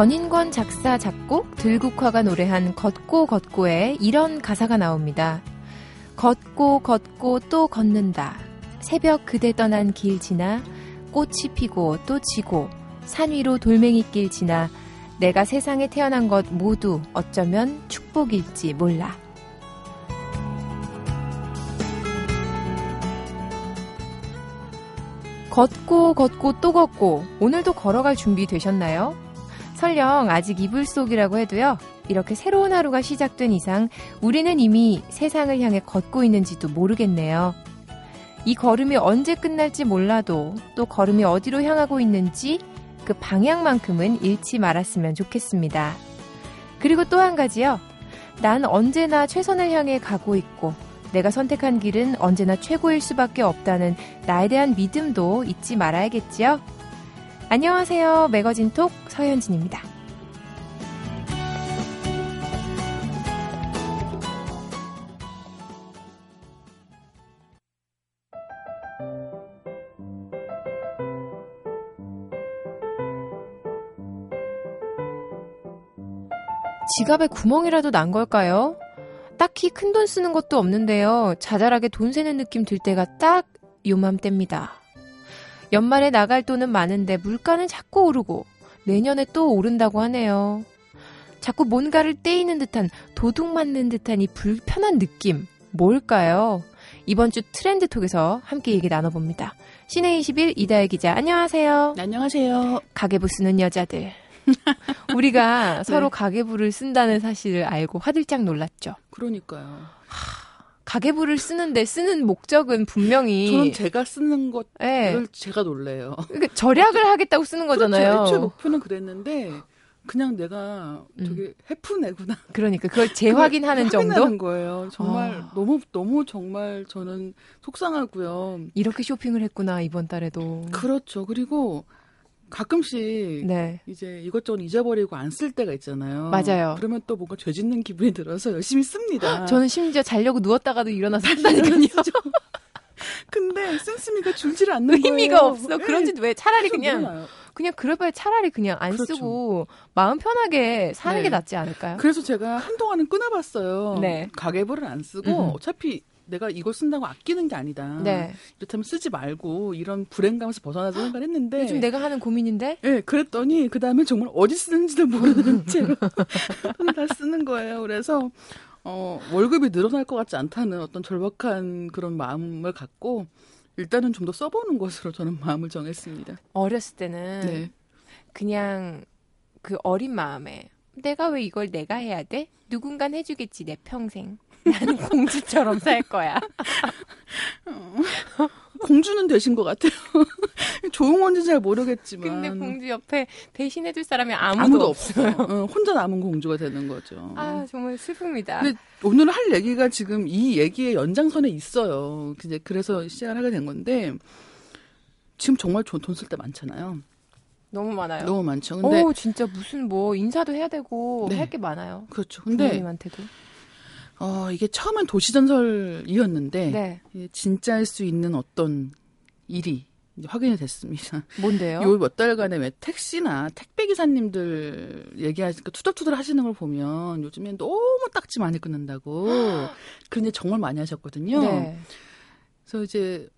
전인권 작사 작곡 들국화가 노래한 걷고 걷고에 이런 가사가 나옵니다. 걷고 걷고 또 걷는다. 새벽 그대 떠난 길 지나 꽃이 피고 또 지고 산 위로 돌멩이길 지나 내가 세상에 태어난 것 모두 어쩌면 축복일지 몰라. 걷고 걷고 또 걷고 오늘도 걸어갈 준비 되셨나요? 설령 아직 이불 속이라고 해도요. 이렇게 새로운 하루가 시작된 이상 우리는 이미 세상을 향해 걷고 있는지도 모르겠네요. 이 걸음이 언제 끝날지 몰라도 또 걸음이 어디로 향하고 있는지 그 방향만큼은 잃지 말았으면 좋겠습니다. 그리고 또 한 가지요. 난 언제나 최선을 향해 가고 있고 내가 선택한 길은 언제나 최고일 수밖에 없다는 나에 대한 믿음도 잊지 말아야겠지요. 안녕하세요. 매거진 톡 서현진입니다. 지갑에 구멍이라도 난 걸까요? 딱히 큰 돈 쓰는 것도 없는데요. 자잘하게 돈 세는 느낌 들 때가 딱 요맘때입니다. 연말에 나갈 돈은 많은데 물가는 자꾸 오르고 내년에 또 오른다고 하네요. 자꾸 뭔가를 떼이는 듯한 도둑 맞는 듯한 이 불편한 느낌 뭘까요? 이번 주 트렌드 톡에서 함께 얘기 나눠봅니다. 시내 21 이다혜 기자 안녕하세요. 네, 안녕하세요. 가계부 쓰는 여자들. 우리가 네. 서로 가계부를 쓴다는 사실을 알고 화들짝 놀랐죠. 그러니까요. 가계부를 쓰는데 쓰는 목적은 분명히 저는 제가 쓰는 것을 네. 제가 놀래요. 그러니까 절약을 하겠다고 쓰는 그렇죠. 거잖아요. 그렇죠. 애초에 목표는 그랬는데 그냥 내가 저기 음. 해프내구나. 그러니까 그걸 재확인하는 정도? 거예요. 정말 아. 너무 너무 정말 저는 속상하고요. 이렇게 쇼핑을 했구나 이번 달에도. 그렇죠. 그리고 가끔씩 네. 이제 이것저것 잊어버리고 안 쓸 때가 있잖아요. 맞아요. 그러면 또 뭔가 죄 짓는 기분이 들어서 열심히 씁니다. 저는 심지어 자려고 누웠다가도 일어나서 한다니까요. 근데 씀씀이가 줄지를 않는 의미가 거예요. 의미가 없어. 네. 그런지 왜 차라리 그냥. 그냥 그래봐야 차라리 그냥 안 그렇죠. 쓰고 마음 편하게 사는 네. 게 낫지 않을까요? 그래서 제가 한동안은 끊어봤어요. 네. 가계부를 안 쓰고 음. 어차피 내가 이걸 쓴다고 아끼는 게 아니다. 네. 이렇다면 쓰지 말고 이런 불행감에서 벗어나자 생각을 했는데 요즘 내가 하는 고민인데? 네, 그랬더니 그 다음에 정말 어디 쓰는지도 모르는 채로 다 쓰는 거예요. 그래서 어, 월급이 늘어날 것 같지 않다는 어떤 절박한 그런 마음을 갖고 일단은 좀 더 써보는 것으로 저는 마음을 정했습니다. 어렸을 때는 네. 그냥 그 어린 마음에 내가 왜 이걸 내가 해야 돼? 누군간 해주겠지 내 평생. 나는 공주처럼 살 거야. 공주는 되신 것 같아요. 건지 잘 모르겠지만. 근데 공주 옆에 대신해줄 사람이 아무도, 아무도 없어요. 어, 혼자 남은 공주가 되는 거죠. 아 정말 슬픕니다. 근데 오늘 할 얘기가 지금 이 얘기의 연장선에 있어요. 이제 그래서 시작을 하게 된 건데 지금 정말 돈 쓸 때 많잖아요. 너무 많아요. 너무 많죠. 근데 오, 진짜 무슨 뭐 인사도 해야 되고 네. 할게 많아요. 그렇죠. 근데 부모님한테도. 어, 이게 처음엔 도시전설이었는데 네. 진짜일 수 있는 어떤 일이 확인이 됐습니다. 뭔데요? 요 몇 달간에 왜 택시나 택배 기사님들 얘기하니까 투덜투덜 하시는 걸 보면 요즘엔 너무 딱지 많이 끊는다고 그런 정말 많이 하셨거든요. 네. 그래서 이제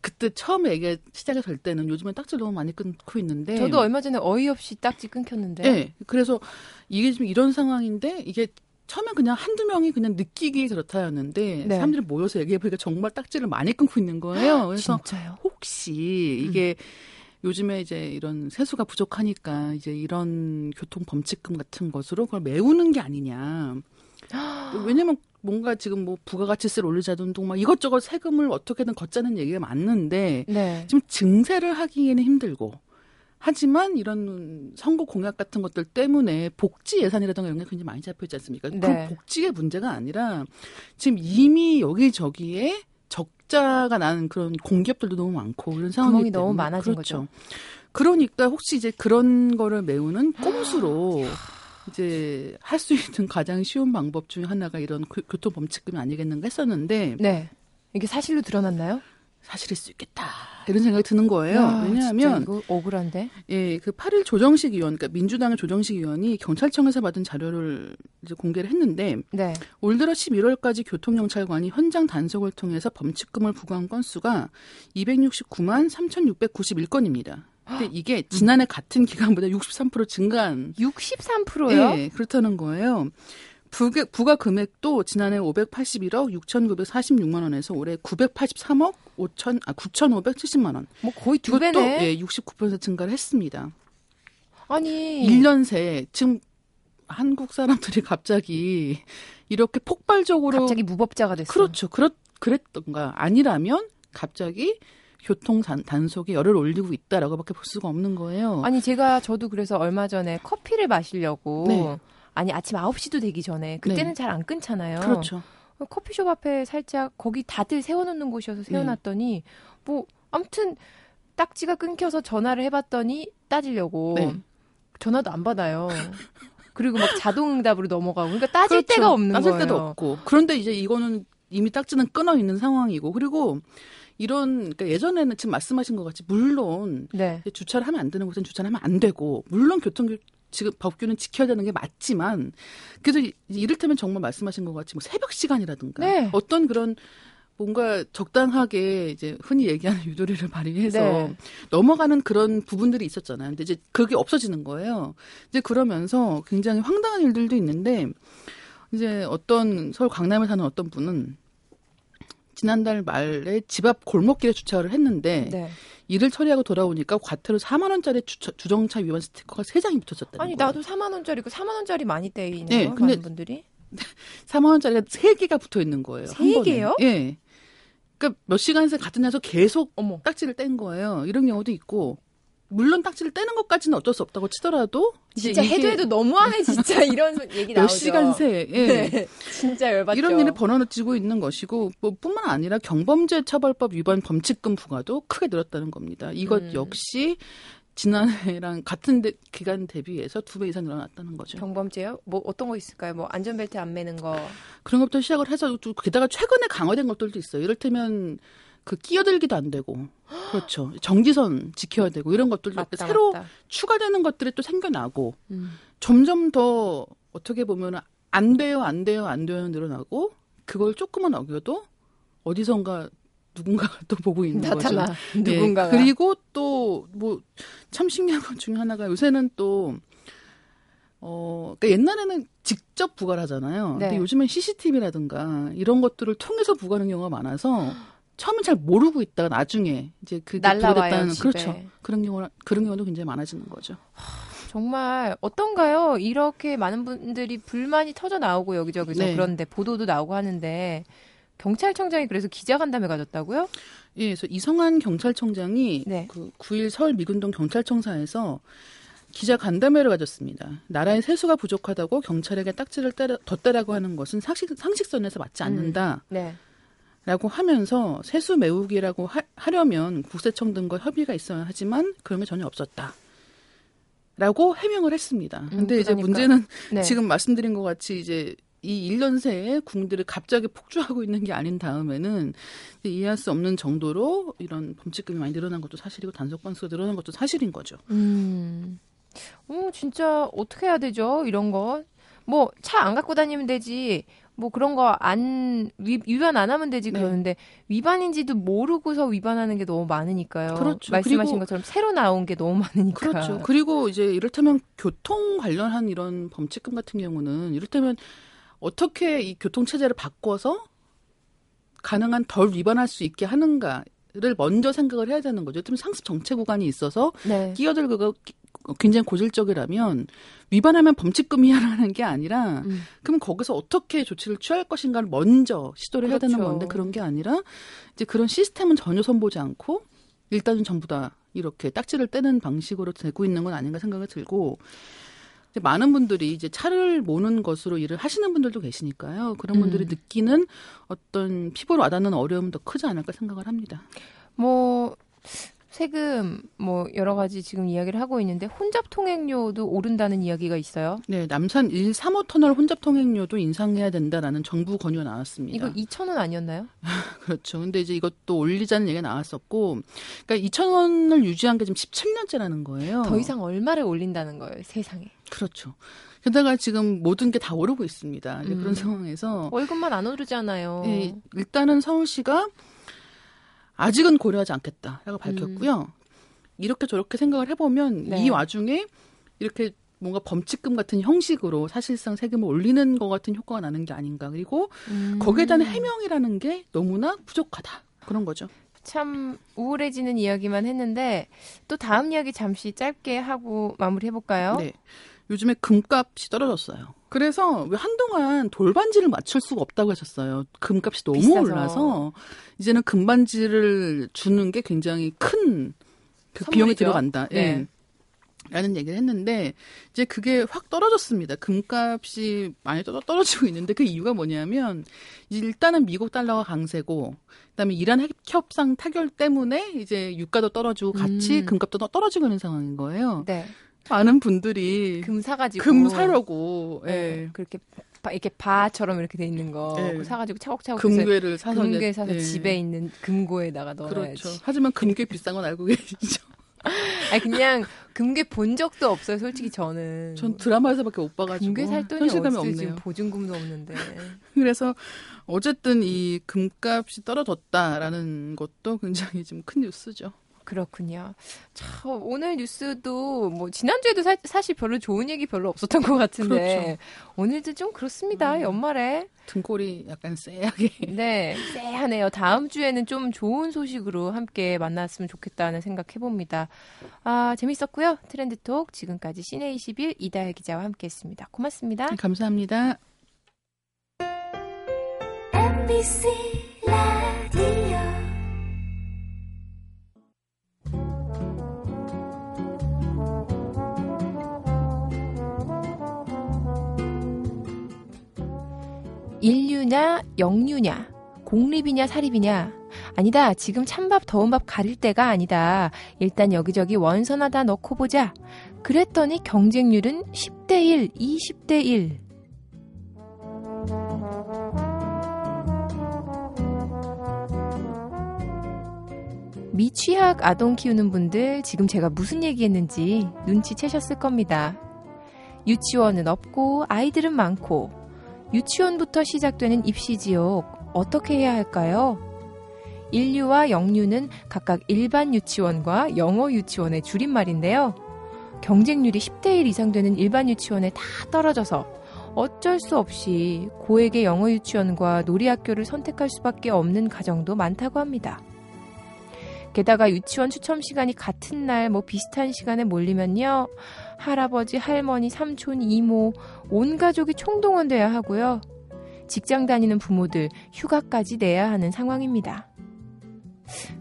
그때 처음에 얘기 시작이 될 때는 요즘엔 딱지를 너무 많이 끊고 있는데 저도 얼마 전에 어이없이 딱지 끊겼는데 네. 그래서 이게 지금 이런 상황인데 이게 처음엔 그냥 한두 명이 그냥 느끼기 그렇다였는데 네. 사람들이 모여서 얘기해 보니까 정말 딱지를 많이 끊고 있는 거예요. 그래서 진짜요? 혹시 이게 음. 요즘에 이제 이런 세수가 부족하니까 이제 이런 교통 범칙금 같은 것으로 그걸 메우는 게 아니냐. 왜냐면 뭔가 지금 뭐 부가가치세를 올리자든 막 이것저것 세금을 어떻게든 걷자는 얘기가 맞는데 네. 지금 증세를 하기에는 힘들고 하지만 이런 선거 공약 같은 것들 때문에 복지 예산이라든가 이런 게 굉장히 많이 잡혀 있지 않습니까? 네. 그 복지의 문제가 아니라 지금 이미 여기저기에 적자가 나는 그런 공기업들도 너무 많고 이런 상황이 너무 많아진 그렇죠. 거죠. 그러니까 혹시 이제 그런 거를 메우는 꼼수로 이제 할 수 있는 가장 쉬운 방법 중에 하나가 이런 교통 범칙금 이 아니겠는가 했었는데 네. 이게 사실로 드러났나요? 사실일 수 있겠다. 이런 생각이 드는 거예요. 야, 왜냐하면 억울한데. 예, 그 8일 조정식 의원, 그러니까 민주당의 조정식 의원이 경찰청에서 받은 자료를 이제 공개를 했는데 네. 올 들어 11월까지 교통경찰관이 현장 단속을 통해서 범칙금을 부과한 건수가 269만 3,691건입니다. 근데 이게 지난해 같은 기간보다 63% 증가한 63%요? 예, 그렇다는 거예요. 부가, 부가 금액도 지난해 581억 6,946만 원에서 올해 983억 5천 아 9,570만 원. 뭐 거의 두 배네. 예, 69% 증가를 했습니다. 아니. 1년 새에 지금 한국 사람들이 갑자기 이렇게 폭발적으로 갑자기 무법자가 됐어. 그렇죠. 그렇 그랬던가 아니라면 갑자기 교통 단, 단속에 열을 올리고 있다라고밖에 볼 수가 없는 거예요. 아니 제가 저도 그래서 얼마 전에 커피를 마시려고 네. 아니 아침 9시도 되기 전에 그때는 네. 잘안 끊잖아요. 그렇죠. 커피숍 앞에 살짝 거기 다들 세워놓는 곳이어서 세워놨더니 뭐 아무튼 딱지가 끊겨서 전화를 해봤더니 따지려고 네. 전화도 안 받아요. 그리고 막 자동응답으로 넘어가고 그러니까 따질 그렇죠. 데가 없는 따질 거예요. 데도 없고. 그런데 이제 이거는 이미 딱지는 끊어 있는 상황이고 그리고 이런 그러니까 예전에는 지금 말씀하신 것 같이 물론 네. 주차를 하면 안 되는 곳은 주차를 하면 안 되고 물론 교통 지금 법규는 지켜야 되는 게 맞지만 그래도 이- 이를테면 정말 말씀하신 것 같이 뭐 새벽 시간이라든가 네. 어떤 그런 뭔가 적당하게 이제 흔히 얘기하는 유도리를 발휘해서 네. 넘어가는 그런 부분들이 있었잖아요. 근데 이제 그게 없어지는 거예요. 이제 그러면서 굉장히 황당한 일들도 있는데 이제 어떤 서울 강남에 사는 어떤 분은 지난달 말에 집 앞 골목길에 주차를 했는데 네. 일을 처리하고 돌아오니까 과태료 4만 원짜리 주차, 주정차 위반 스티커가 3장이 붙어졌다는 아니 거예요. 나도 4만 원짜리고 4만 원짜리 많이 떼이네요. 네, 근데 많은 분들이. 4만 원짜리가 3개가 붙어 있는 거예요. 세한 번에. 개요? 예. 그러니까 몇 시간 새 같은 데서 계속 어머. 딱지를 뗀 거예요. 이런 경우도 있고 물론 딱지를 떼는 것까지는 어쩔 수 없다고 치더라도 진짜 해도 해도 너무하네 진짜 이런 소- 얘기 몇 나오죠. 시간 새 예. 네, 진짜 열받죠. 이런 일이 벌어지고 있는 것이고 뭐 뿐만 아니라 경범죄 처벌법 위반 범칙금 부과도 크게 늘었다는 겁니다. 이것 음. 역시 지난해랑 같은 데- 기간 대비해서 두 배 이상 늘어났다는 거죠. 경범죄요? 뭐 어떤 거 있을까요? 뭐 안전벨트 안 매는 거. 그런 것부터 시작을 해서 또 게다가 최근에 강화된 것들도 있어요. 이를테면 그 끼어들기도 안 되고 그렇죠. 정지선 지켜야 되고 이런 것들도 맞다, 새로 맞다. 추가되는 것들이 또 생겨나고 음. 점점 더 어떻게 보면 안 돼요, 안 돼요, 안 돼요 늘어나고 그걸 조금만 어겨도 어디선가 누군가가 또 보고 있는 나타나 거죠. 누군가가. 예, 그리고 또 뭐 참 신기한 것 중에 하나가 요새는 또 어, 그러니까 옛날에는 직접 부과를 하잖아요. 네. 근데 요즘엔 CCTV라든가 이런 것들을 통해서 부과하는 경우가 많아서 처음엔 잘 모르고 있다가 나중에 이제 그게 날라와요, 집에. 그렇죠. 그런 경우 그런 경우도 굉장히 많아지는 거죠. 정말 어떤가요? 이렇게 많은 분들이 불만이 터져 나오고 여기저기서 네. 그런데 보도도 나오고 하는데 경찰청장이 그래서 기자간담회 가졌다고요? 예, 그래서 이성한 경찰청장이 네. 그 9일 서울 미군동 경찰청사에서 기자 간담회를 가졌습니다. 나라의 세수가 부족하다고 경찰에게 딱지를 때려, 덧대라고 하는 것은 상식, 상식선에서 맞지 않는다. 네. 라고 하면서 세수 메우기라고 하, 려면 국세청 등과 협의가 있어야 하지만 그런 게 전혀 없었다. 라고 해명을 했습니다. 근데 이제 그러니까. 문제는 네. 지금 말씀드린 것 같이 이제 이 1년 새에 궁들이 갑자기 폭주하고 있는 게 아닌 다음에는 이제 이해할 수 없는 정도로 이런 범칙금이 많이 늘어난 것도 사실이고 단속 건수가 늘어난 것도 사실인 거죠. 음. 어, 진짜 어떻게 해야 되죠? 이런 거. 뭐 차 안 갖고 다니면 되지. 뭐 그런 거 안 위반 안 하면 되지 네. 그러는데 위반인지도 모르고서 위반하는 게 너무 많으니까요. 그렇죠. 말씀하신 것처럼 새로 나온 게 너무 많으니까. 그렇죠. 그리고 이제 이를테면 교통 관련한 이런 범칙금 같은 경우는 이를테면 어떻게 이 교통 체제를 바꿔서 가능한 덜 위반할 수 있게 하는가를 먼저 생각을 해야 되는 거죠. 이를테면 상습 정체 구간이 있어서 네. 끼어들기가 굉장히 고질적이라면 위반하면 범칙금이야라는 게 아니라 음. 그럼 거기서 어떻게 조치를 취할 것인가를 먼저 시도를 해야 되는 그렇죠. 건데 그런 게 아니라 이제 그런 시스템은 전혀 선보지 않고 일단은 전부 다 이렇게 딱지를 떼는 방식으로 되고 있는 건 아닌가 생각이 들고 많은 분들이 이제 차를 모는 것으로 일을 하시는 분들도 계시니까요. 그런 분들이 음. 느끼는 어떤 피부로 와닿는 어려움은 더 크지 않을까 생각을 합니다. 뭐 세금 뭐 여러 가지 지금 이야기를 하고 있는데 혼잡 통행료도 오른다는 이야기가 있어요. 네, 남산 1, 3호 터널 혼잡 통행료도 인상해야 된다라는 정부 권유가 나왔습니다. 이거 2천 원 아니었나요? 그렇죠. 근데 이제 이것도 올리자는 얘기가 나왔었고, 그러니까 2천 원을 유지한 게 지금 17년째라는 거예요. 더 이상 얼마를 올린다는 거예요, 세상에. 그렇죠. 게다가 지금 모든 게 다 오르고 있습니다. 음. 그런 상황에서 월급만 안 오르잖아요. 예, 일단은 서울시가 아직은 고려하지 않겠다라고 밝혔고요. 이렇게 저렇게 생각을 해보면 네. 이 와중에 이렇게 뭔가 범칙금 같은 형식으로 사실상 세금을 올리는 것 같은 효과가 나는 게 아닌가. 그리고 음. 거기에 대한 해명이라는 게 너무나 부족하다. 그런 거죠. 참 우울해지는 이야기만 했는데 또 다음 이야기 잠시 짧게 하고 마무리해 볼까요? 네. 요즘에 금값이 떨어졌어요. 그래서 왜 한동안 돌반지를 맞출 수가 없다고 하셨어요. 금값이 너무 비싸서. 올라서 이제는 금반지를 주는 게 굉장히 큰 그 비용이. 들어간다. 예. 네. 라는 얘기를 했는데 이제 그게 확 떨어졌습니다. 금값이 많이 떨어- 떨어지고 있는데 그 이유가 뭐냐면 일단은 미국 달러가 강세고 그다음에 이란 핵 협상 타결 때문에 이제 유가도 떨어지고 같이 음. 금값도 떠- 떨어지고 있는 상황인 거예요. 네. 많은 분들이 금 사가지고 금 사려고 네. 예. 그렇게 바, 이렇게 바처럼 이렇게 돼 있는 거 예. 그거 사가지고 차곡차곡 금괴를 사서 금괴 사서 예. 집에 있는 금고에다가 넣어야지. 그렇죠. 하지만 금괴 비싼 건 알고 계시죠? 아니 그냥 금괴 본 적도 없어요. 솔직히 저는. 전 드라마에서밖에 못 봐가지고 금괴 살 돈이 현실감이. 없네요. 지금 보증금도 없는데. 그래서 어쨌든 이 금값이 떨어졌다라는 것도 굉장히 지금 큰 뉴스죠. 그렇군요. 참 오늘 뉴스도 뭐 지난주에도 사, 사실 별로 좋은 얘기 별로 없었던 것 같은데 오늘도 좀 그렇습니다. 음. 연말에 등골이 약간 쎄하게. 네 쎄하네요. 다음 주에는 좀 좋은 소식으로 함께 만났으면 좋겠다는 생각 해 봅니다. 아 재밌었고요. 트렌드톡 지금까지 시내 21 이다혜 기자와 함께했습니다. 고맙습니다. 감사합니다. MBC 라디오 인류냐 영유냐 공립이냐 사립이냐. 아니다 지금 찬밥 더운 밥 가릴 때가 아니다. 일단 여기저기 원서나 다 넣고 보자. 그랬더니 경쟁률은 10대 1 20대 1 미취학 아동 키우는 분들 지금 제가 무슨 얘기했는지 눈치채셨을 겁니다. 유치원은 없고 아이들은 많고 유치원부터 시작되는 입시 지옥 어떻게 해야 할까요? 인류와 영유는 각각 일반 유치원과 영어 유치원의 줄임말인데요. 경쟁률이 10대 1 이상 되는 일반 유치원에 다 떨어져서 어쩔 수 없이 고액의 영어 유치원과 놀이학교를 선택할 수밖에 없는 가정도 많다고 합니다. 게다가 유치원 추첨 시간이 같은 날 뭐 비슷한 시간에 몰리면요. 할아버지, 할머니, 삼촌, 이모, 온 가족이 총동원돼야 하고요. 직장 다니는 부모들 휴가까지 내야 하는 상황입니다.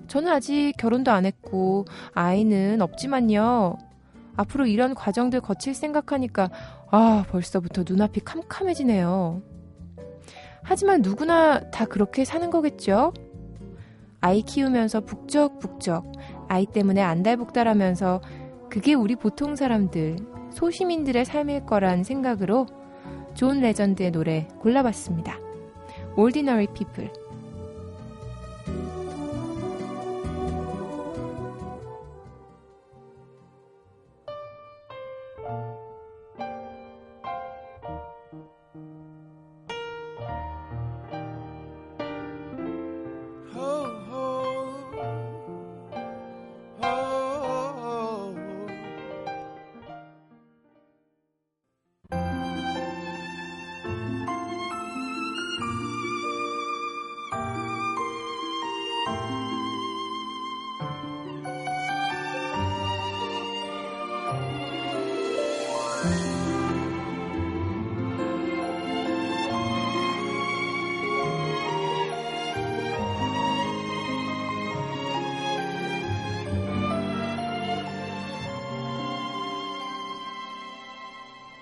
저는 아직 결혼도 안 했고 아이는 없지만요. 앞으로 이런 과정들 거칠 생각하니까 아, 벌써부터 눈앞이 캄캄해지네요. 하지만 누구나 다 그렇게 사는 거겠죠? 아이 키우면서 북적북적 아이 때문에 안달복달하면서 그게 우리 보통 사람들 소시민들의 삶일 거란 생각으로 존 레전드의 노래 골라봤습니다. Ordinary People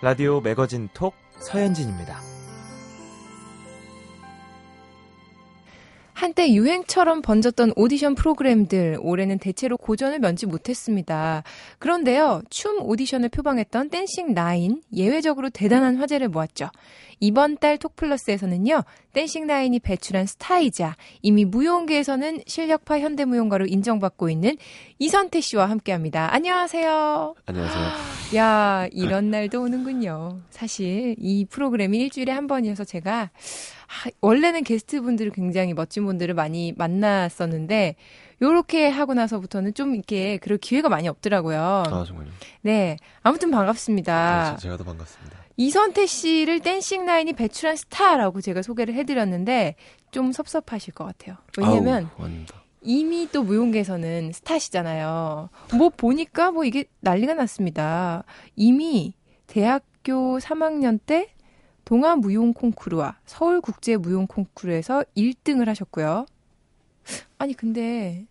라디오 매거진 톡 서현진입니다. 한때 유행처럼 번졌던 오디션 프로그램들 올해는 대체로 고전을 면치 못했습니다. 그런데요, 춤 오디션을 표방했던 Dancing Nine 예외적으로 대단한 화제를 모았죠. 이번 달 톡플러스에서는요, Dancing Nine이 배출한 스타이자 이미 무용계에서는 실력파 현대무용가로 인정받고 있는 이선태 씨와 함께합니다. 안녕하세요. 안녕하세요. 야, 이런 날도 오는군요. 사실 이 프로그램이 일주일에 한 번이어서 제가 아, 원래는 게스트분들을 굉장히 멋진 분들을 많이 만났었는데 요렇게 하고 나서부터는 좀 이렇게 그럴 기회가 많이 없더라고요. 아 정말요? 네. 아무튼 반갑습니다. 네, 제가 더 반갑습니다. 이선태 씨를 댄싱 라인이 배출한 스타라고 제가 소개를 해드렸는데 좀 섭섭하실 것 같아요. 왜냐면 아우. 이미 또 무용계에서는 스타시잖아요. 뭐 보니까 뭐 이게 난리가 났습니다. 이미 대학교 3학년 때 동아 무용 콩쿠르와 서울 국제 무용 콩쿠르에서 1등을 하셨고요. 아니 근데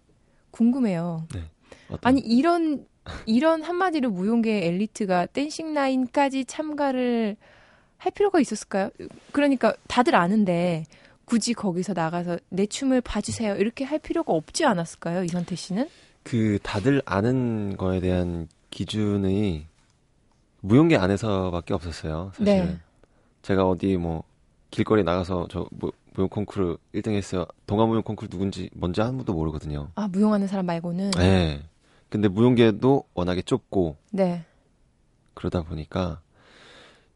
궁금해요. 어떤- 아니 이런 이런 한마디로 무용계 엘리트가 댄싱 라인까지 참가를 할 필요가 있었을까요? 그러니까 다들 아는데 굳이 거기서 나가서 내 춤을 봐주세요 이렇게 할 필요가 없지 않았을까요? 이선태 씨는? 그 다들 아는 거에 대한 기준이 무용계 안에서밖에 없었어요. 사실 네. 은 제가 어디 뭐 길거리 나가서 저 무, 무용 콩쿠르 1등 했어요. 동아 무용 콩쿠르 누군지 뭔지 아무도 모르거든요. 아 무용하는 사람 말고는 네. 근데 무용계도 워낙에 좁고 네. 그러다 보니까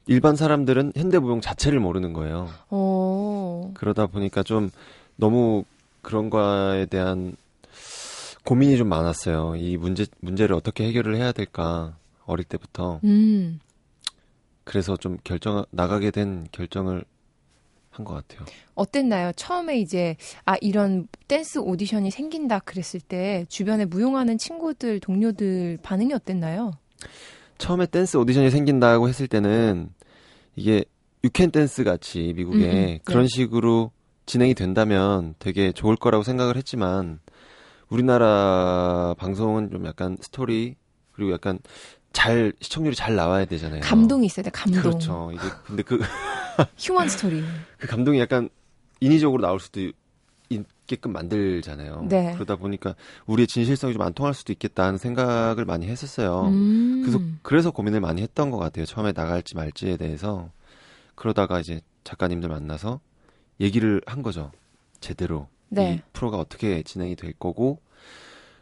일반 사람들은 현대 무용 자체를 모르는 거예요. 오. 그러다 보니까 좀 너무 그런 거에 대한 고민이 좀 많았어요. 이 문제 문제를 어떻게 해결을 해야 될까 어릴 때부터 음. 그래서 좀 결정 나가게 된 결정을 한 것 같아요. 어땠나요? 처음에 이제 아 이런 댄스 오디션이 생긴다 그랬을 때 주변에 무용하는 친구들 동료들 반응이 어땠나요? 처음에 댄스 오디션이 생긴다고 했을 때는 이게 You Can Dance 같이 미국에 음, 음, 그런 네. 식으로 진행이 된다면 되게 좋을 거라고 생각을 했지만 우리나라 방송은 좀 약간 스토리 그리고 약간 잘 시청률이 잘 나와야 되잖아요. 감동이 있어야 돼. 감동. 그렇죠. 이게 근데 그, human 스토리. 그 감동이 약간 인위적으로 나올 수도 있게끔 만들잖아요. 네. 그러다 보니까 우리의 진실성이 좀 안 통할 수도 있겠다는 생각을 많이 했었어요. 음. 그래서 그래서 고민을 많이 했던 것 같아요. 처음에 나갈지 말지에 대해서 그러다가 이제 작가님들 만나서 얘기를 한 거죠. 제대로 네. 이 프로가 어떻게 진행이 될 거고.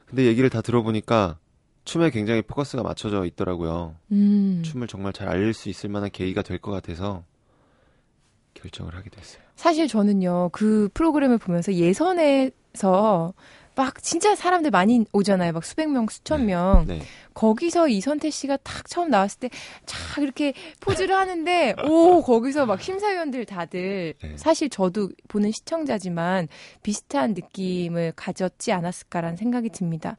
근데 얘기를 다 들어보니까 춤에 굉장히 포커스가 맞춰져 있더라고요. 음. 춤을 정말 잘 알릴 수 있을 만한 계기가 될 것 같아서 결정을 하게 됐어요. 사실 저는요, 그 프로그램을 보면서 예선에서 막 진짜 사람들 많이 오잖아요. 막 수백 명, 수천 명. 네. 거기서 이선태 씨가 딱 처음 나왔을 때, 쫙 이렇게 포즈를 하는데, 오, 거기서 막 심사위원들 다들, 네. 사실 저도 보는 시청자지만 비슷한 느낌을 가졌지 않았을까라는 생각이 듭니다.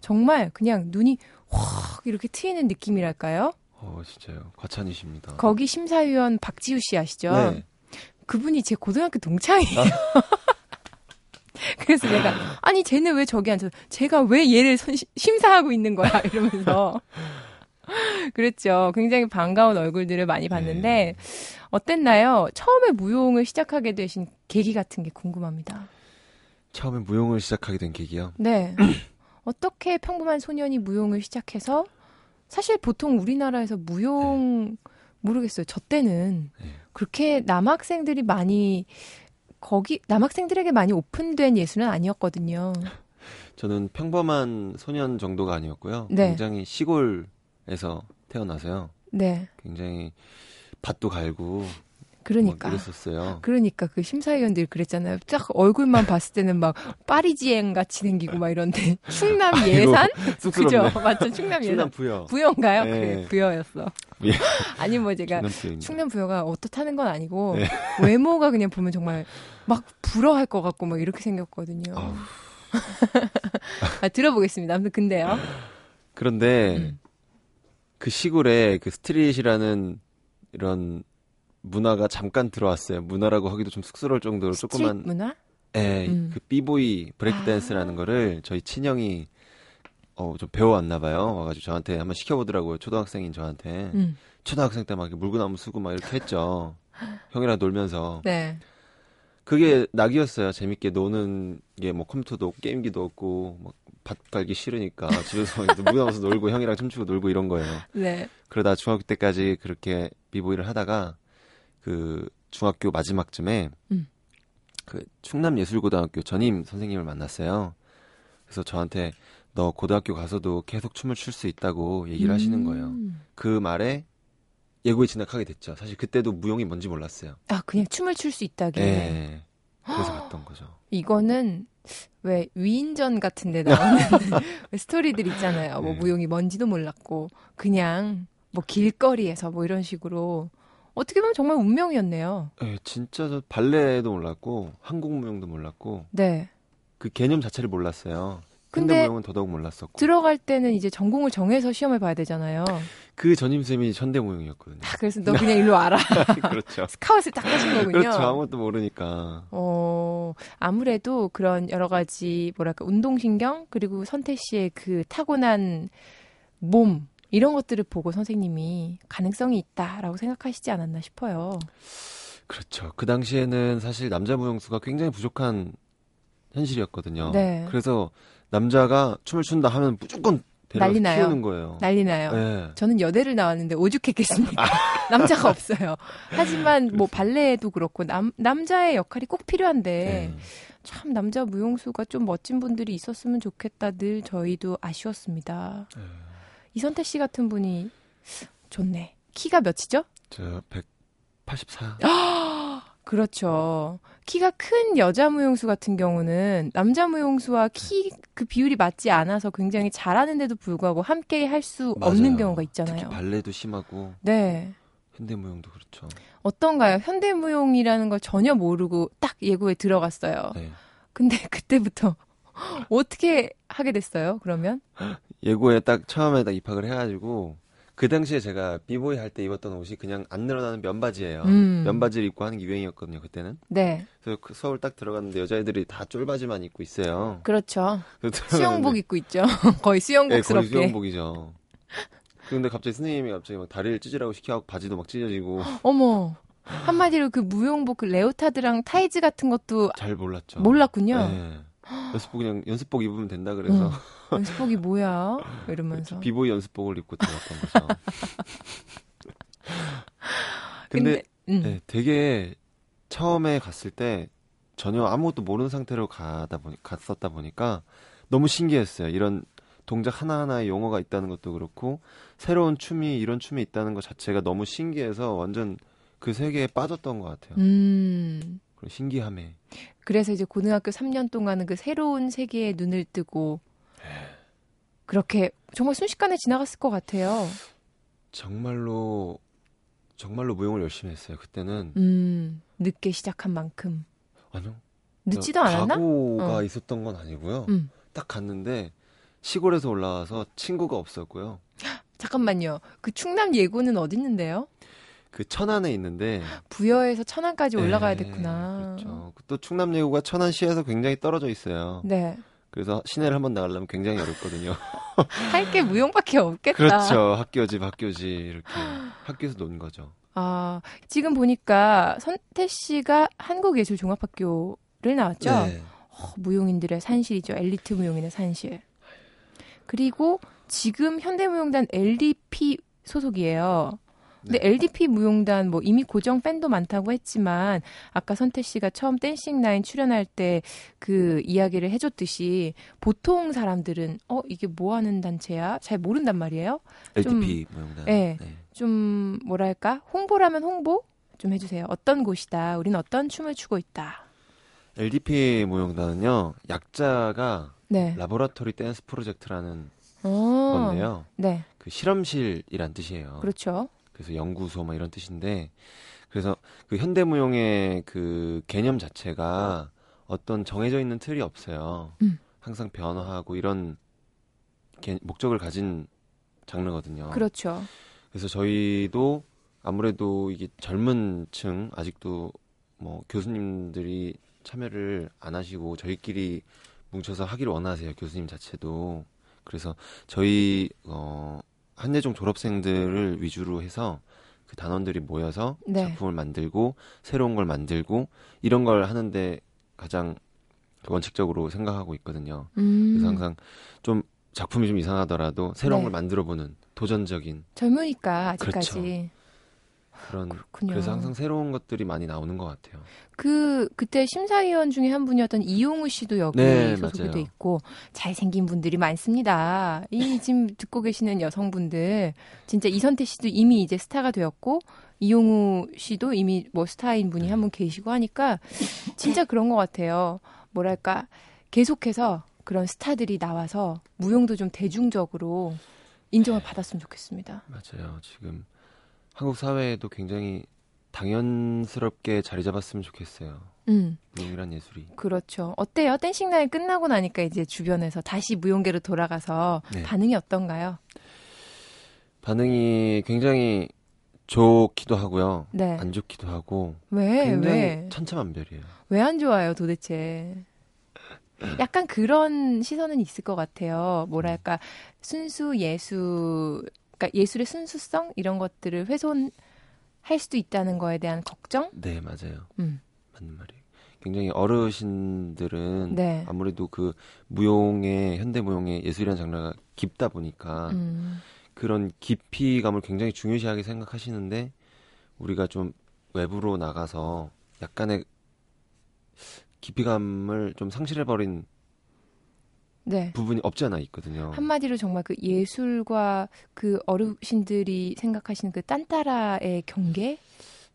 정말 그냥 눈이 확 이렇게 트이는 느낌이랄까요? 어, 진짜요. 과찬이십니다. 거기 심사위원 박지우 씨 아시죠? 네. 그분이 제 고등학교 동창이에요. 그래서 내가 아니 쟤는 왜 저기 앉아서 제가 왜 얘를 선- 심사하고 있는 거야 이러면서 그랬죠. 굉장히 반가운 얼굴들을 많이 봤는데 어땠나요? 처음에 무용을 시작하게 되신 계기 같은 게 궁금합니다. 처음에 무용을 시작하게 된 계기요. 네. 어떻게 평범한 소년이 무용을 시작해서 사실 보통 우리나라에서 무용 모르겠어요. 저 때는 네. 그렇게 남학생들이 많이 거기 남학생들에게 많이 오픈된 예술은 아니었거든요. 저는 평범한 소년 정도가 아니었고요. 네. 굉장히 시골에서 태어나서요. 네. 굉장히 밭도 갈고 그러니까 막 이랬었어요. 그러니까 그 심사위원들이 그랬잖아요. 딱 얼굴만 봤을 때는 막 파리지행 같이 생기고 막 이런데 충남 아이고, 예산 쑥스럽네. 그죠? 맞죠? 충남 예산 충남 부여. 부여인가요? 네. 그래 부여였어. 예. 아니 뭐 제가 충남. 충남 부여가 어떻다는 건 아니고 네. 외모가 그냥 보면 정말 막 부러할 것 같고 막 이렇게 생겼거든요. 아, 들어보겠습니다. 아무튼 근데요. 그런데 음. 그 시골에 그 스트릿이라는 이런 문화가 잠깐 들어왔어요. 문화라고 하기도 좀 쑥스러울 정도로 조그만 문화? 예, 음. 그 비보이 브레이크 댄스라는 거를 저희 친형이 어, 좀 배워왔나 봐요. 와가지고 저한테 한번 시켜보더라고요. 초등학생인 저한테. 음. 초등학생 때 막 물구나무 쓰고 막 이렇게 했죠. 형이랑 놀면서. 네. 그게 낙이었어요. 재밌게 노는 게 뭐 컴퓨터도 없고 게임기도 없고 막 밭 갈기 싫으니까 집에서 무용하면서 놀고 형이랑 춤추고 놀고 이런 거예요. 네. 그러다 중학교 때까지 그렇게 비보이를 하다가 그 중학교 마지막쯤에 음. 그 충남 예술고등학교 전임 선생님을 만났어요. 그래서 저한테 너 고등학교 가서도 계속 춤을 출 수 있다고 얘기를 하시는 거예요. 음. 그 말에 예고에 진학하게 됐죠. 사실 그때도 무용이 뭔지 몰랐어요. 아, 그냥 춤을 출 수 있다게. 예. 그래서 갔던 거죠. 이거는 왜 위인전 같은 데 나오는 스토리들 있잖아요. 뭐 네. 무용이 뭔지도 몰랐고 그냥 뭐 길거리에서 뭐 이런 식으로 어떻게 보면 정말 운명이었네요. 예, 진짜 저 발레도 몰랐고 한국 무용도 몰랐고 네. 그 개념 자체를 몰랐어요. 근데 무용은 더더욱 몰랐었고 들어갈 때는 이제 전공을 정해서 시험을 봐야 되잖아요. 그 전임 쌤이 현대 무용이었거든요. 아, 그래서 너 그냥 일로 와라. 그렇죠. 스카웃을 딱 하신 거군요. 그렇죠. 아무것도 모르니까. 어, 아무래도 그런 여러 가지, 뭐랄까, 운동신경, 그리고 선태 씨의 그 타고난 몸, 이런 것들을 보고 선생님이 가능성이 있다라고 생각하시지 않았나 싶어요. 그렇죠. 그 당시에는 사실 남자 무용수가 굉장히 부족한 현실이었거든요. 네. 그래서 남자가 춤을 춘다 하면 무조건 난리 나요. 난리 나요. 네. 저는 여대를 나왔는데 오죽했겠습니까? 남자가 없어요. 하지만 뭐 발레에도 그렇고 남, 남자의 역할이 꼭 필요한데 네. 참 남자 무용수가 좀 멋진 분들이 있었으면 좋겠다 늘 저희도 아쉬웠습니다. 네. 이선태 씨 같은 분이 좋네. 키가 몇이죠? 저 184. 그렇죠. 키가 큰 여자 무용수 같은 경우는 남자 무용수와 키 그 비율이 맞지 않아서 굉장히 잘하는데도 불구하고 함께 할 수 없는. 경우가 있잖아요. 발레도 심하고 네. 현대 무용도 그렇죠. 어떤가요? 현대무용이라는 걸 전혀 모르고 딱 예고에 들어갔어요. 네. 근데 그때부터 어떻게 하게 됐어요? 그러면? 예고에 딱 처음에 딱 입학을 해가지고 그 당시에 제가 비보이 할 때 입었던 옷이 그냥 안 늘어나는 면바지예요. 음. 면바지를 입고 하는 게 유행이었거든요 그때는. 네. 그래서 그 서울 딱 들어갔는데 여자애들이 다 쫄바지만 입고 있어요. 그렇죠. 수영복 입고 있죠. 거의 네, 거의 수영복스럽게. 수영복이죠. 근데 갑자기 선생님이 갑자기 막 다리를 찢으라고 시켜갖고 바지도 막 찢어지고 어머. 한마디로 그 무용복 그 레오타드랑 타이즈 같은 것도 잘 몰랐죠. 몰랐군요. 네. 연습복 그냥 연습복 입으면 된다 그래서 응. 연습복이 뭐야? 이러면서. 비보이 연습복을 입고 들어갔던 거죠. 근데, 음. 네, 되게 처음에 갔을 때 전혀 아무것도 모르는 상태로 가다 보니 갔었다 보니까 너무 신기했어요. 이런 동작 하나하나에 용어가 있다는 것도 그렇고 새로운 춤이 이런 춤이 있다는 것 자체가 너무 신기해서 완전 그 세계에 빠졌던 것 같아요. 음. 신기함에. 그래서 이제 고등학교 3년 동안은 그 새로운 세계에 눈을 뜨고 그렇게 정말 순식간에 지나갔을 것 같아요. 정말로 정말로 무용을 열심히 했어요. 그때는 음, 늦게 시작한 만큼. 아니요. 늦지도 않았나? 각오가 어. 있었던 건 아니고요. 음. 딱 갔는데 시골에서 올라와서 친구가 없었고요. 잠깐만요. 그 충남 예고는 어디 있는데요? 그 천안에 있는데 부여에서 천안까지 올라가야 네, 됐구나. 그렇죠. 또 충남예고가 천안시에서 굉장히 떨어져 있어요. 네. 그래서 시내를 한번 나가려면 굉장히 어렵거든요. 할 게 무용밖에 없겠다. 그렇죠. 학교지 학교지 이렇게 학교에서 논 거죠. 아, 지금 보니까 선태 씨가 한국예술종합학교를 나왔죠? 네. 어, 무용인들의 산실이죠. 엘리트 무용인의 산실. 그리고 지금 현대무용단 LDP 소속이에요. 근데 네. LDP 무용단 뭐 이미 고정 팬도 많다고 했지만 아까 선태 씨가 처음 댄싱 라인 출연할 때 그 이야기를 해줬듯이 보통 사람들은 어 이게 뭐 하는 단체야 잘 모른단 말이에요. LDP 무용단. 네. 네. 좀 뭐랄까 홍보라면 홍보 좀 해주세요. 어떤 곳이다. 우리는 어떤 춤을 추고 있다. LDP 무용단은요 약자가 네. 라보라토리 댄스 프로젝트라는 어, 건데요. 네. 그 실험실이란 뜻이에요. 그렇죠. 그래서 연구소 뭐 이런 뜻인데 그래서 그 현대무용의 그 개념 자체가 어떤 정해져 있는 틀이 없어요. 음. 항상 변화하고 이런 개- 목적을 가진 장르거든요. 그렇죠. 그래서 저희도 아무래도 이게 젊은 층 아직도 뭐 교수님들이 참여를 안 하시고 저희끼리 뭉쳐서 하기를 원하세요. 교수님 자체도. 그래서 저희 어 한예종 졸업생들을 위주로 해서 그 단원들이 모여서 네. 작품을 만들고 새로운 걸 만들고 이런 걸 하는데 가장 원칙적으로 생각하고 있거든요. 음, 그래서 항상 좀 작품이 좀 이상하더라도 새로운 네. 걸 만들어보는 도전적인 젊으니까 아직까지. 그렇죠. 그런 그렇군요. 그래서 항상 새로운 것들이 많이 나오는 것 같아요. 그 그때 심사위원 중에 한 분이었던 이용우 씨도 여기 네, 소속이 맞아요. 돼 있고 잘생긴 분들이 많습니다. 이 지금 듣고 계시는 여성분들 진짜 이선태 씨도 이미 이제 스타가 되었고 이용우 씨도 이미 뭐 스타인 분이 한 분 계시고 하니까 진짜 그런 것 같아요. 뭐랄까 계속해서 그런 스타들이 나와서 무용도 좀 대중적으로 인정을 받았으면 좋겠습니다. 맞아요. 지금 한국 사회에도 굉장히 당연스럽게 자리 잡았으면 좋겠어요. 음. 무용이란 예술이. 그렇죠. 어때요? 댄싱 나이 끝나고 나니까 이제 주변에서 다시 무용계로 돌아가서 네. 반응이 어떤가요? 반응이 굉장히 좋기도 하고요. 네. 안 좋기도 하고 왜? 굉장히 왜? 천차만별이에요. 왜 안 좋아요, 도대체? 약간 그런 시선은 있을 것 같아요. 뭐랄까, 순수 예술, 그러니까 예술의 순수성? 이런 것들을 훼손할 수도 있다는 거에 대한 걱정? 네, 맞아요. 음. 맞는 말이에요. 굉장히 어르신들은 네. 아무래도 그 무용의 현대 무용의 예술이라는 장르가 깊다 보니까 음. 그런 깊이감을 굉장히 중요시하게 생각하시는데 우리가 좀 외부로 나가서 약간의 깊이감을 좀 상실해버린 네. 부분이 없지 않아 있거든요. 한마디로 정말 그 예술과 그 어르신들이 생각하시는 그 딴따라의 경계?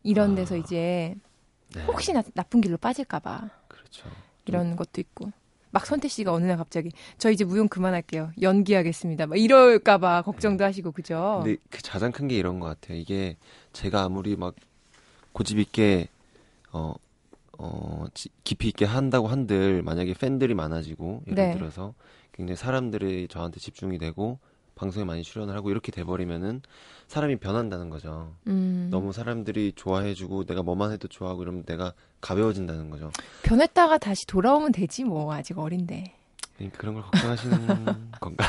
이런 아. 데서 이제 네, 혹시나 나쁜 길로 빠질까봐 그렇죠. 이런 것도 있고. 막 선태 씨가 어느 날 갑자기 저 이제 무용 그만할게요. 연기하겠습니다. 막 이럴까봐 걱정도 하시고 그죠? 근데 그 가장 큰 게 이런 것 같아요. 이게 제가 아무리 막 고집 있게 어, 어, 지- 깊이 있게 한다고 한들 만약에 팬들이 많아지고 예를 네. 들어서 굉장히 사람들이 저한테 집중이 되고 방송에 많이 출연을 하고 이렇게 돼버리면은 사람이 변한다는 거죠. 음, 너무 사람들이 좋아해주고 내가 뭐만 해도 좋아하고 이러면 내가 가벼워진다는 거죠. 변했다가 다시 돌아오면 되지 뭐 아직 어린데. 그러니까 그런 걸 걱정하시는 건가?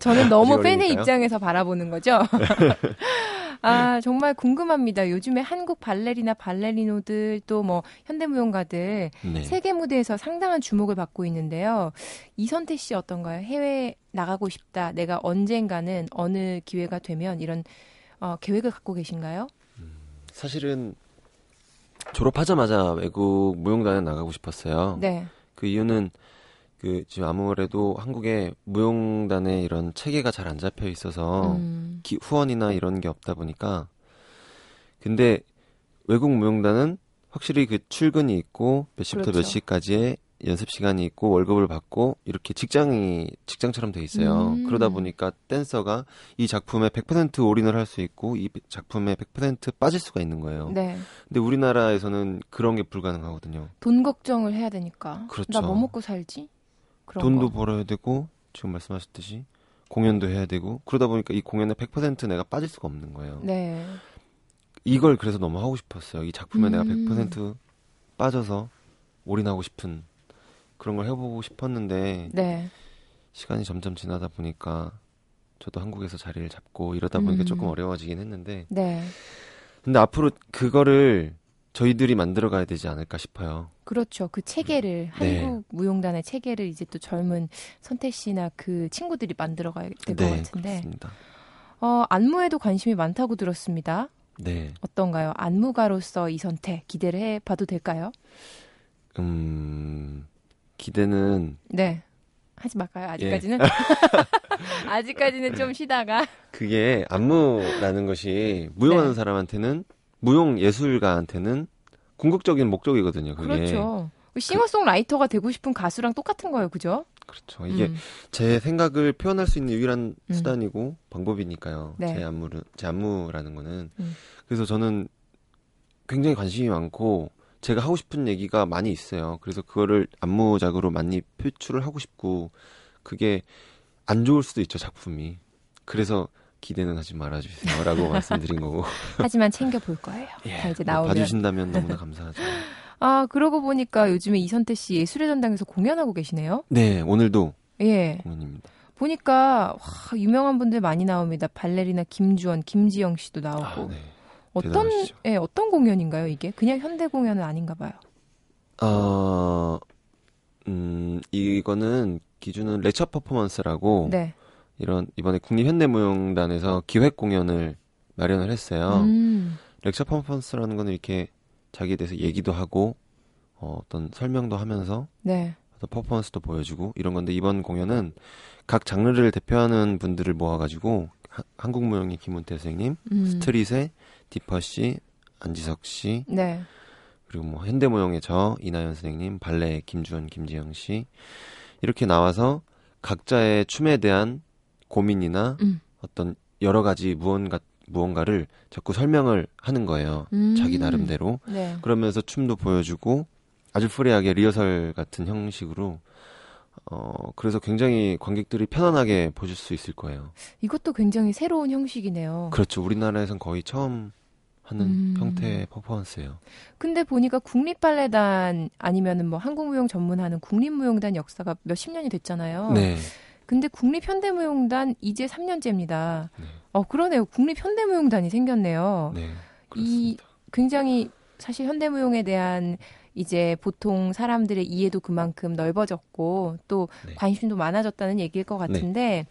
저는 너무 팬의? 입장에서 바라보는 거죠. 아, 정말 궁금합니다. 요즘에 한국 발레리나 발레리노들 또 뭐 현대무용가들 네. 세계 무대에서 상당한 주목을 받고 있는데요. 이선태 씨 어떤가요? 해외 나가고 싶다. 내가 언젠가는 어느 기회가 되면 이런 어, 계획을 갖고 계신가요? 사실은 졸업하자마자 외국 무용단에 나가고 싶었어요. 네. 그 이유는 그 지금 아무래도 한국에 무용단의 이런 체계가 잘 안 잡혀 있어서 음, 기- 후원이나 이런 게 없다 보니까 근데 외국 무용단은 확실히 그 출근이 있고 몇 시부터 몇 그렇죠. 시까지의 연습 시간이 있고 월급을 받고 이렇게 직장이 직장처럼 돼 있어요. 음. 그러다 보니까 댄서가 이 작품에 100% 올인을 할 수 있고 이 작품에 100% 빠질 수가 있는 거예요. 네. 근데 우리나라에서는 그런 게 불가능하거든요. 돈 걱정을 해야 되니까. 그렇죠. 나 뭐 먹고 살지? 돈도 거. 벌어야 되고 지금 말씀하셨듯이 공연도 해야 되고 그러다 보니까 이 공연에 100% 내가 빠질 수가 없는 거예요. 네. 이걸 그래서 너무 하고 싶었어요. 이 작품에 내가 음. 100% 빠져서 올인하고 싶은 그런 걸 해보고 싶었는데 네. 시간이 점점 지나다 보니까 저도 한국에서 자리를 잡고 이러다 보니까 음. 조금 어려워지긴 했는데 네. 근데 앞으로 그거를 저희들이 만들어 가야 되지 않을까 싶어요. 그렇죠. 그 체계를 네. 한국 무용단의 체계를 이제 또 젊은 선태 씨나 그 친구들이 만들어 가야 될 것 같은데. 네, 그렇습니다. 어, 안무에도 관심이 많다고 들었습니다. 네. 어떤가요? 안무가로서 이 선택 기대를 해 봐도 될까요? 음, 기대는 네. 하지 말까요? 예. 아직까지는? 아직까지는 좀 쉬다가. 그게 안무라는 것이 무용하는 네. 사람한테는 무용 예술가한테는 궁극적인 목적이거든요. 그게 그렇죠. 싱어송라이터가 되고 싶은 가수랑 똑같은 거예요. 그죠? 그렇죠. 이게 음. 제 생각을 표현할 수 있는 유일한 음. 수단이고 방법이니까요. 네. 제 안무를 제 안무라는 거는 음. 그래서 저는 굉장히 관심이 많고 제가 하고 싶은 얘기가 많이 있어요. 그래서 그거를 안무작으로 많이 표출을 하고 싶고 그게 안 좋을 수도 있죠 작품이. 그래서 기대는 하지 말아주세요라고 말씀드린 거고. 하지만 챙겨볼 거예요. 자, 이제 뭐 나오면. 봐주신다면 너무나 감사하죠. 아, 그러고 보니까 요즘에 이선태 씨 예술의 전당에서 공연하고 계시네요. 네 오늘도 예. 공연입니다. 보니까 와, 유명한 분들 많이 나옵니다. 발레리나 김주원, 김지영 씨도 나오고. 아, 네. 어떤 대단하시죠. 예, 어떤 공연인가요, 이게? 그냥 현대 공연은 아닌가 봐요. 어, 음, 이거는 기준은 레처 퍼포먼스라고 네. 이런 이번에 국립현대무용단에서 기획 공연을 마련을 했어요. 음. lecture 퍼포먼스라는 거는 이렇게 자기에 대해서 얘기도 하고 어, 어떤 설명도 하면서 네. 어떤 퍼포먼스도 보여주고 이런 건데 이번 공연은 각 장르를 대표하는 분들을 모아가지고 하- 한국무용의 김운태 선생님, 음. street의 디퍼 씨, 안지석 씨, 네. 그리고 뭐 현대무용의 저 이나현 선생님, 발레 김주원, 김지영 씨 이렇게 나와서 각자의 춤에 대한 고민이나 음. 어떤 여러 가지 무언가 무언가를 자꾸 설명을 하는 거예요. 음. 자기 나름대로. 네. 그러면서 춤도 보여주고 아주 free하게 리허설 같은 형식으로 어 그래서 굉장히 관객들이 편안하게 보실 수 있을 거예요. 이것도 굉장히 새로운 형식이네요. 그렇죠. 우리나라에선 거의 처음 하는 음. 형태의 퍼포먼스예요. 근데 보니까 국립발레단 아니면은 뭐 한국무용 전문하는 국립무용단 역사가 몇십 년이 됐잖아요. 네. 근데 국립현대무용단 이제 3년째입니다. 네. 어, 그러네요. 국립현대무용단이 생겼네요. 네. 이. 굉장히 사실 현대무용에 대한 이제 보통 사람들의 이해도 그만큼 넓어졌고 또 네. 관심도 많아졌다는 얘기일 것 같은데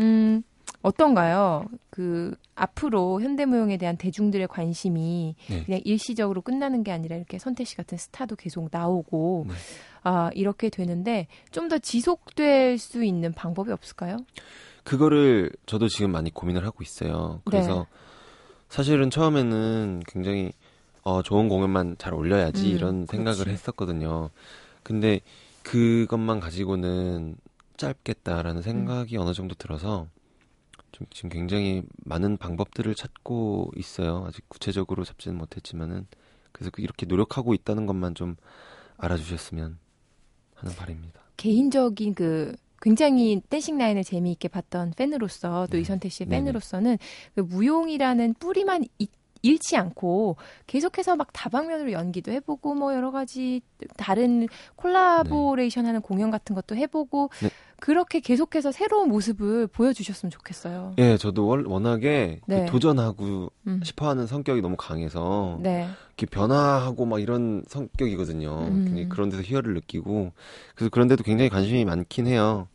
음 어떤가요? 그 앞으로 현대무용에 대한 대중들의 관심이 네. 그냥 일시적으로 끝나는 게 아니라 이렇게 선태 씨 같은 스타도 계속 나오고 네. 아 이렇게 되는데 좀 더 지속될 수 있는 방법이 없을까요? 그거를 저도 지금 많이 고민을 하고 있어요. 그래서 네. 사실은 처음에는 굉장히 어, 좋은 공연만 잘 올려야지 음, 이런 생각을 그렇지. 했었거든요. 근데 그것만 가지고는 짧겠다라는 생각이 어느 정도 들어서 좀 지금 굉장히 많은 방법들을 찾고 있어요. 아직 구체적으로 잡지는 못했지만은 그래서 그 이렇게 노력하고 있다는 것만 좀 알아주셨으면 하는 바람입니다. 개인적인 그 굉장히 댄싱 라인을 재미있게 봤던 팬으로서 또 네. 이선태 씨의. 팬으로서는 그 무용이라는 뿌리만 이- 잃지 않고 계속해서 막 다방면으로 연기도 해보고 뭐 여러 가지 다른 콜라보레이션 하는 공연 같은 것도 해보고 네. 그렇게 계속해서 새로운 모습을 보여주셨으면 좋겠어요. 예, 저도 월- 워낙에 그 네. 도전하고 음. 싶어하는 성격이 너무 강해서 네. 이렇게 변화하고 막 이런 성격이거든요. 음. 그런 데서 희열을 느끼고 그래서 그런데도 굉장히 관심이 많긴 해요.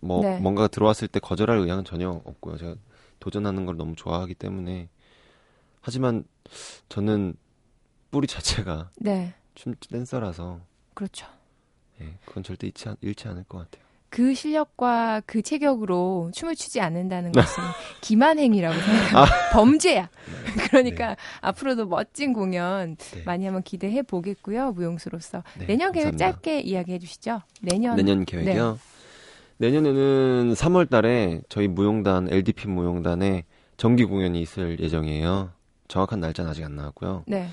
뭐 네. 뭔가 들어왔을 때 거절할 의향은 전혀 없고요. 제가 도전하는 걸 너무 좋아하기 때문에 하지만 저는 뿌리 자체가 네. 춤 댄서라서 그렇죠. 예, 그건 절대 잃지, 않, 잃지 않을 것 같아요. 그 실력과 그 체격으로 춤을 추지 않는다는 것은 기만행위라고 생각합니다. 범죄야. 그러니까 앞으로도 멋진 공연 네. 많이 한번 기대해 보겠고요. 무용수로서. 네, 내년 계획 감사합니다. 짧게 이야기해 주시죠. 내년. 내년 계획이요. 내년에는 3월 달에 저희 무용단, LDP 무용단의 정기 공연이 있을 예정이에요. 정확한 날짜는 아직 안 나왔고요. 네.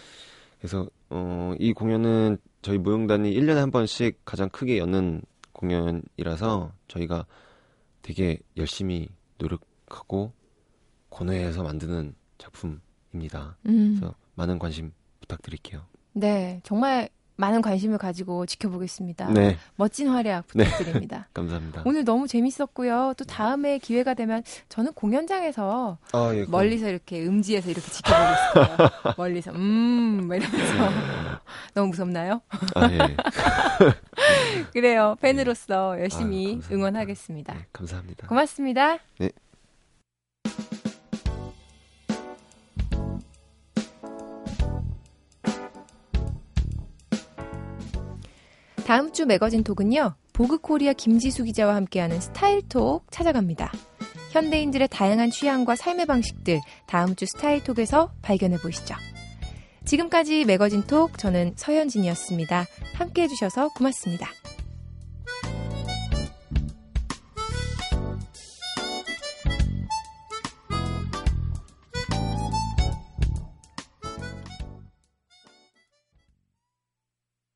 그래서 어, 이 공연은 저희 무용단이 1년에 한 번씩 가장 크게 여는 공연이라서 저희가 되게 열심히 노력하고 고뇌해서 만드는 작품입니다. 음. 그래서 많은 관심 부탁드릴게요. 네. 정말 많은 관심을 가지고 지켜보겠습니다. 네, 멋진 활약 네. 부탁드립니다. 감사합니다. 오늘 너무 재밌었고요. 또 다음에 기회가 되면 저는 공연장에서 아, 예, 그럼- 멀리서 이렇게 음지에서 이렇게 지켜보겠어요. 멀리서 음, 막 이러면서 너무 무섭나요? 아, 예. 그래요. 팬으로서 열심히 아유, 감사합니다. 응원하겠습니다. 네, 감사합니다. 고맙습니다. 네. 다음 주 매거진 톡은요. 보그코리아 김지수 기자와 함께하는 스타일톡 찾아갑니다. 현대인들의 다양한 취향과 삶의 방식들 다음 주 스타일톡에서 발견해 보시죠. 지금까지 매거진 톡 저는 서현진이었습니다. 함께 해주셔서 고맙습니다.